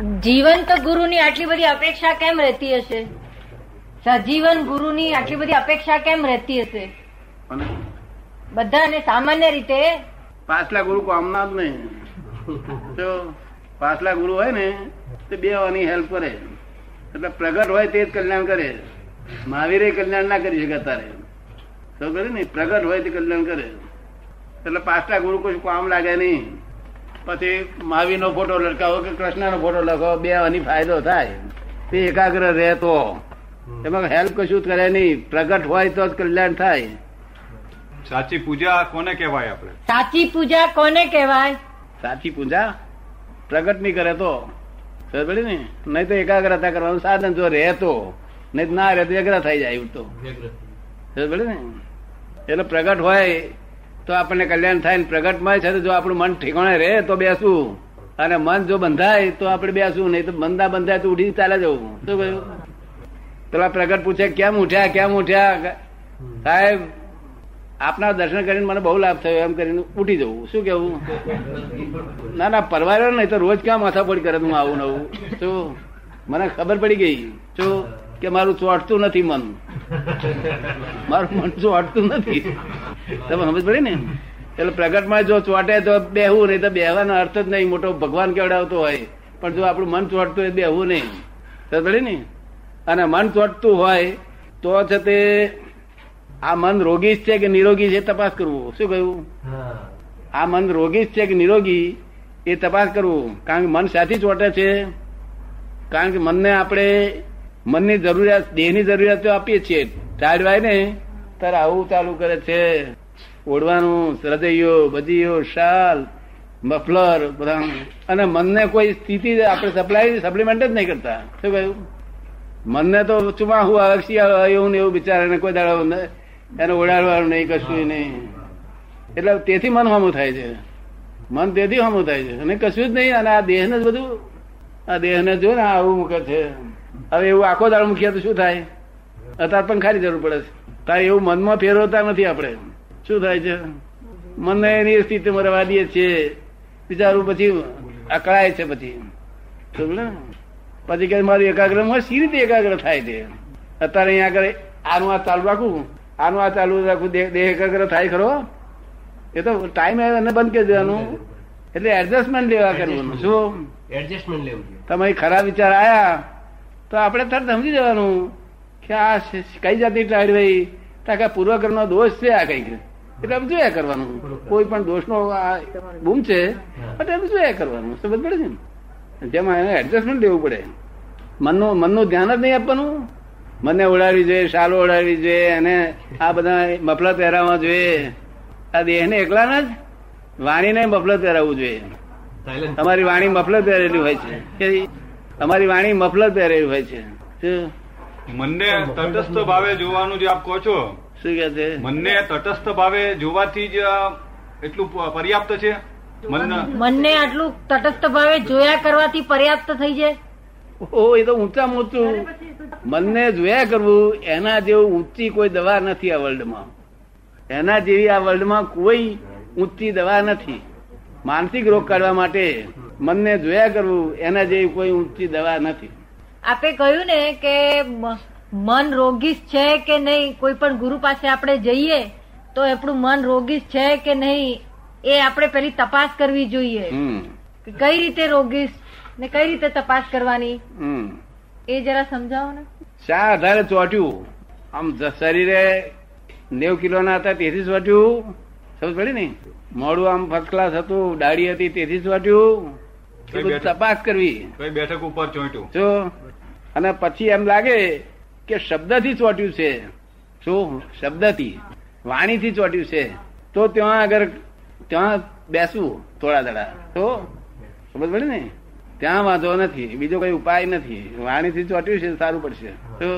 જીવંત ગુરુની આટલી બધી અપેક્ષા કેમ રહેતી હશે? સજીવન ગુરુની આટલી બધી અપેક્ષા કેમ રહેતી હશે? બધાને સામાન્ય રીતે પાછલા ગુરુ કામના જ નહીં. તો પાછલા ગુરુ હોય ને તે બે વાની હેલ્પ કરે. એટલે પ્રગટ હોય તે જ કલ્યાણ કરે. મહાવીરે કલ્યાણ ના કરી શકે તારે તો કરે ને? પ્રગટ હોય તે કલ્યાણ કરે. એટલે પાછલા ગુરુ કોઈ કામ લાગે નહીં. પછી માવી નો ફોટો લટકાવો કે કૃષ્ણ નો ફોટો લખો બે વાની ફાયદો થાય. તે એકાગ્ર રહેતો. એમાં હેલ્પ કશું જ કરે નહીં. પ્રગટ હોય તો જ કલ્યાણ થાય. સાચી પૂજા કોને કહેવાય આપણે? સાચી પૂજા કોને કહેવાય? સાચી પૂજા પ્રગટ નહીં કરે તો. ખબર ને? નહીં તો એકાગ્રતા કરવાનું સાધન જો રહેતો નહીં તો ના રહે તો વ્યગ્ર થઈ જાય એવું તો. ખબર ને? એટલે પ્રગટ હોય તો આપણને કલ્યાણ થાય પ્રગટમાં છે, તો જો આપણું મન ઠેકાણે રહે તો બેસવું અને મન જો બંધાય તો આપણે બેસવું નહીં તો બંધા બંધાય તો ઉઠી ચાલે જવું શું કહ્યું? પેલા પ્રગટ પૂછે, કેમ ઉઠ્યા કેમ ઉઠ્યા? સાહેબ, આપના દર્શન કરીને મને બહુ લાભ થયો. એમ કરીને ઉઠી જવું. શું કેવું ના ના પરવાર નહીં તો રોજ ક્યાં માથાપોડી કરે? હું આવું નવું શું? મને ખબર પડી ગઈ. શું? કે મારું ચોટતું નથી મન. મારું મન ચોટતું નથી. તમે સમજ પડી ને? એટલે પ્રગટમાં જો ચોટે તો બેહવું નહીં તો બેહવાનો અર્થ જ નહીં. મોટો ભગવાન કેવડાવતો હોય. પણ જો આપણું મન ચોટતું હોય બેહવું નહીં. સમજ પડી ને? અને મન ચોટતું હોય તો છે તે આ મન રોગી છે કે નિરોગી છે તપાસ કરવું. શું કહ્યું? આ મન રોગી છે કે નિરોગી એ તપાસ કરવું. કારણ કે મન સાથી ચોટે છે. કારણ કે મનને આપણે મનની જરૂરિયાત, દેહની જરૂરિયાત આપીએ છીએ. ટાળવાય ને તારે આવું ચાલુ કરે છે. ઓઢવાનું હૃદયો બજીયો શાલ, મફલર, બધા. અને મનને કોઈ સ્થિતિ આપણે સપ્લાય સપ્લિમેન્ટ જ નહીં કરતા. શું કહ્યું? મનને તો ચુમાહુ આવે શિયાળો એવું ને એવું બિચારાને કોઈ દાડો એને ઓડાડવાનું નહીં, કશું નહીં. એટલે તેથી મન હમું થાય છે. મન તેથી હમું થાય છે. અને કશું જ નહીં. અને આ દેહને જ બધું આ દેહને જો ને આવું મૂકે છે. હવે એવું આખો દાળ મૂકીએ તો શું થાય? અત્યારે ખાલી જરૂર પડે છે. તારે એવું મનમાં ફેરવતા નથી આપણે. શું થાય છે? મનને એની સ્થિતિમાં રવા દઈએ છીએ બિચારું પછી અકળાય છે પછી. પછી કે મારું એકાગ્રમાં સી રીતે એકાગ્ર થાય છે? અત્યારે અહીંયા આગળ આનું આ ચાલુ રાખું. આનું આ ચાલુ રાખું. દેહ એકાગ્ર થાય ખરો? એ તો ટાઈમ આવે એને બંધ કરી દેવાનું. એટલે એડજસ્ટમેન્ટ લેવા કરવાનું. શું? એડજસ્ટમેન્ટ લેવું તમે તમારી ખરાબ વિચાર આયા. તો આપણે તરત સમજી જવાનું કે આ કઈ જાતની ટાળી ભાઈ તાકે પૂર્વકર્મનો દોષ છે આ કંઈક. એટલે આમ જોયા કરવાનું? કોઈ પણ દોષનો આ બૂમ છે? એટલે એમ જોયા કરવાનું? સમજ પડે છે ને? જેમાં એને એડજસ્ટમેન્ટ લેવું પડે. મનનું મનનું ધ્યાન જ નહીં આપવાનું. મને ઉડાડવી જોઈએ શાલો ઉડાડવી જોઈએ અને આ બધા મફલત પહેરાવવા જોઈએ. આ દેહને એકલાના જ વાણીને મફલત પહેરાવવું જોઈએ. તમારી વાણી મફલત પહેરેલી હોય છે. કે તમારી વાણી મફલત પહેરેલી હોય છે. શું? મનને તટસ્થ ભાવે જોવાનું જે આપ કહો છો શું કે છે? મનને તટસ્થ ભાવે જોવાથી જ એટલું પર્યાપ્ત છે? મન મનને આટલું તટસ્થ ભાવે જોયા કરવાથી પર્યાપ્ત થઈ જાય ઓ એ તો ઊંચામાં ઊંચું મનને જોયા કરવું એના જેવું ઊંચી કોઈ દવા નથી આ વર્લ્ડમાં એના જેવી આ વર્લ્ડમાં કોઈ ઊંચી દવા નથી. માનસિક રોગ કાઢવા માટે મનને જોયા કરવું એના જેવી કોઈ ઊંચી દવા નથી. આપે કહ્યું ને કે મન રોગીશ છે કે નહીં કોઈ પણ ગુરુ પાસે આપણે જઈએ તો આપણું મન રોગી છે કે નહીં એ આપણે પેલી તપાસ કરવી જોઈએ. કઈ રીતે રોગીશ ને કઈ રીતે તપાસ કરવાની? એ જરા સમજાવો ને. શા આધારે ચોટ્યું? આમ શરીરે નેવ કિલો ના હતા તેથી ચોટ્યું? સમજ પડી ને? મોડું આમ ફર્સ્ટ ક્લાસ હતું દાઢી હતી તેથી જ બધું તપાસ કરવી. બેઠક ઉપર ચોંટ્યું? જો અને પછી એમ લાગે કે શબ્દથી ચોટ્યું છે. શું શબ્દથી વાણીથી ચોટ્યું છે. તો ત્યાં આગળ ત્યાં બેસવું થોડા દડા. તો સમજ પડે ને? ત્યાં વાંધો નથી બીજો કઈ ઉપાય નથી. વાણીથી ચોટ્યું છે સારું પડશે. તો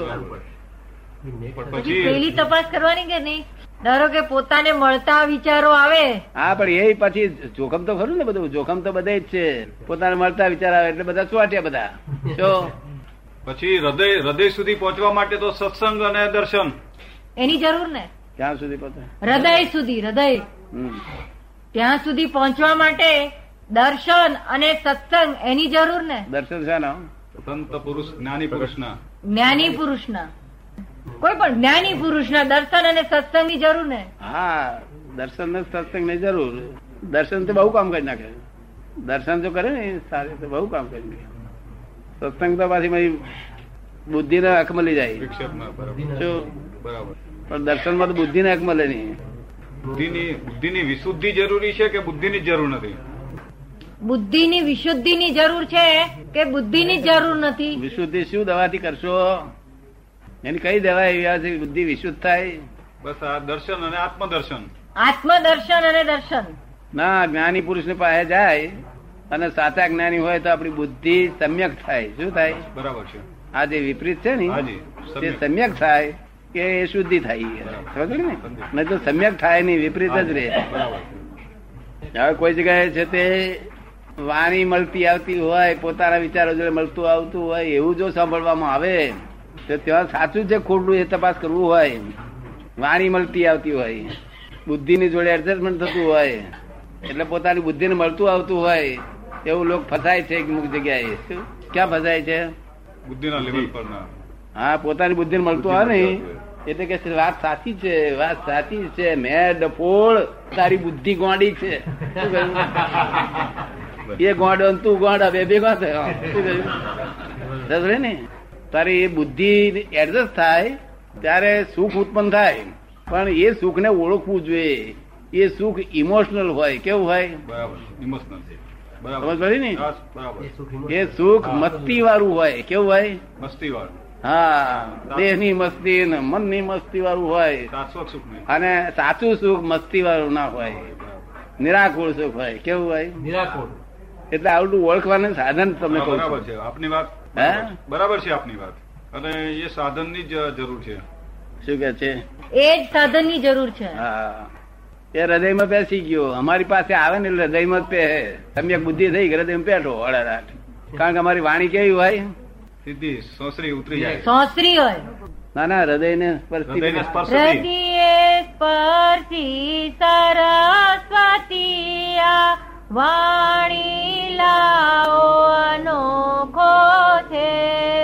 પછી પછી તપાસ કરવાની કે નહીં? ધારો કે પોતાને મળતા વિચારો આવે. હા પણ એ પછી જોખમ તો ખરું ને બધું. જોખમ તો બધે જ છે. પોતાને મળતા વિચાર આવે એટલે બધા ચોટ્યા બધા. જો. પછી હૃદય હૃદય સુધી પહોંચવા માટે તો સત્સંગ અને દર્શન. એની જરૂર ને? ક્યાં સુધી પહોંચે? હૃદય સુધી હૃદય. ત્યાં સુધી પહોંચવા માટે દર્શન અને સત્સંગ એની જરૂર ને? દર્શન છે ને સંત પુરુષ જ્ઞાની પુરુષના. જ્ઞાની પુરુષના. કોઈ પણ જ્ઞાની પુરુષના દર્શન અને સત્સંગની જરૂર ને? હા દર્શન ને સત્સંગની જરૂર. દર્શન તો બહુ કામ કરી નાખે. દર્શન જો કરે ને સારી તો બહુ કામ કરી નાખે. સત્સંગ તો પાછી મારી બુદ્ધિ ને હક મળી જાય. બરાબર. પણ દર્શનમાં તો બુદ્ધિ ને હક મળે નહીં. બુદ્ધિની બુદ્ધિની વિશુદ્ધિ જરૂરી છે કે બુદ્ધિની ની જરૂર નથી? બુદ્ધિની વિશુદ્ધિની જરૂર છે કે બુદ્ધિની ની જરૂર નથી? વિશુદ્ધિ શું દવાથી કરશો? એની કઈ દવા એવી આવે બુદ્ધિ વિશુદ્ધ થાય? બસ આ દર્શન અને આત્મદર્શન. આત્મદર્શન અને દર્શન. ના જ્ઞાની પુરુષ ને પાસે જાય અને સાચા જ્ઞાની હોય તો આપણી બુદ્ધિ સમ્યક થાય. શું થાય? બરાબર છે. આ જે વિપરીત છે ને તે સમ્યક. થાય કે એ શુદ્ધિ થાય. સમજો ને? નહીં તો સમ્યક થાય નહીં વિપરીત જ રહે. બરાબર હવે કોઈ જગ્યાએ છે તે વાણી મળતી આવતી હોય પોતાના વિચારો જોડે મળતું આવતું હોય એવું જો સાંભળવામાં આવે તો ત્યાં સાચું છે ખોટું એ તપાસ કરવું હોય. વાણી મળતી આવતી હોય. બુદ્ધિની જોડે એડજસ્ટમેન્ટ થતું હોય. એટલે પોતાની બુદ્ધિને મળતું આવતું હોય. એવું લોકો ફસાય છે અમુક જગ્યાએ. શું? ક્યાં ફસાય છે? બુદ્ધિના લેવલ પર હા પોતાની બુદ્ધિને મળતું હોય ને એટલે કે વાત સાચી છે વાત સાચી છે. મેં ડફોળ તારી બુદ્ધિ ગોંડી છે. એ ગોંડો તું ગોંડા બે બે ગોંડ શું કહ્યું? ને? તારી એ બુદ્ધિ એડજસ્ટ થાય ત્યારે સુખ ઉત્પન્ન થાય. પણ એ સુખને ઓળખવું જોઈએ. એ સુખ ઇમોશનલ હોય કેવું હોય? બરાબર. ઇમોશનલ સમજ પડી ને? એ સુખ મસ્તી વાળું હોય કેવું હોય? મસ્તી વાળું હા દેહની મસ્તી ને મનની મસ્તી વાળું હોય અને સાચું સુખ મસ્તી વાળું ના હોય. નિરાકુળ સુખ હોય કેવું હોય? નિરાકુળ. એટલે આવડું ઓળખવાનું સાધન તમને કહું બરાબર છે. આપની વાત? બરાબર છે આપની વાત. અને એ સાધનની જ જરૂર છે. શું કે છે? એ જ સાધનની જરૂર છે. એ હૃદયમાં પેસી ગયો. અમારી પાસે આવે ને હૃદયમાં પે સમ્યક બુદ્ધિ થઈ હૃદયમાં પેઠો અડાડાટ કારણ કે અમારી વાણી કેવી હોય? સીધી સોસરી ઉતરી જાય. સોસરી હોય. ના ના હૃદય ને સ્પર્શી સરસ્વતી વાણી લાવો અનોખો Hey.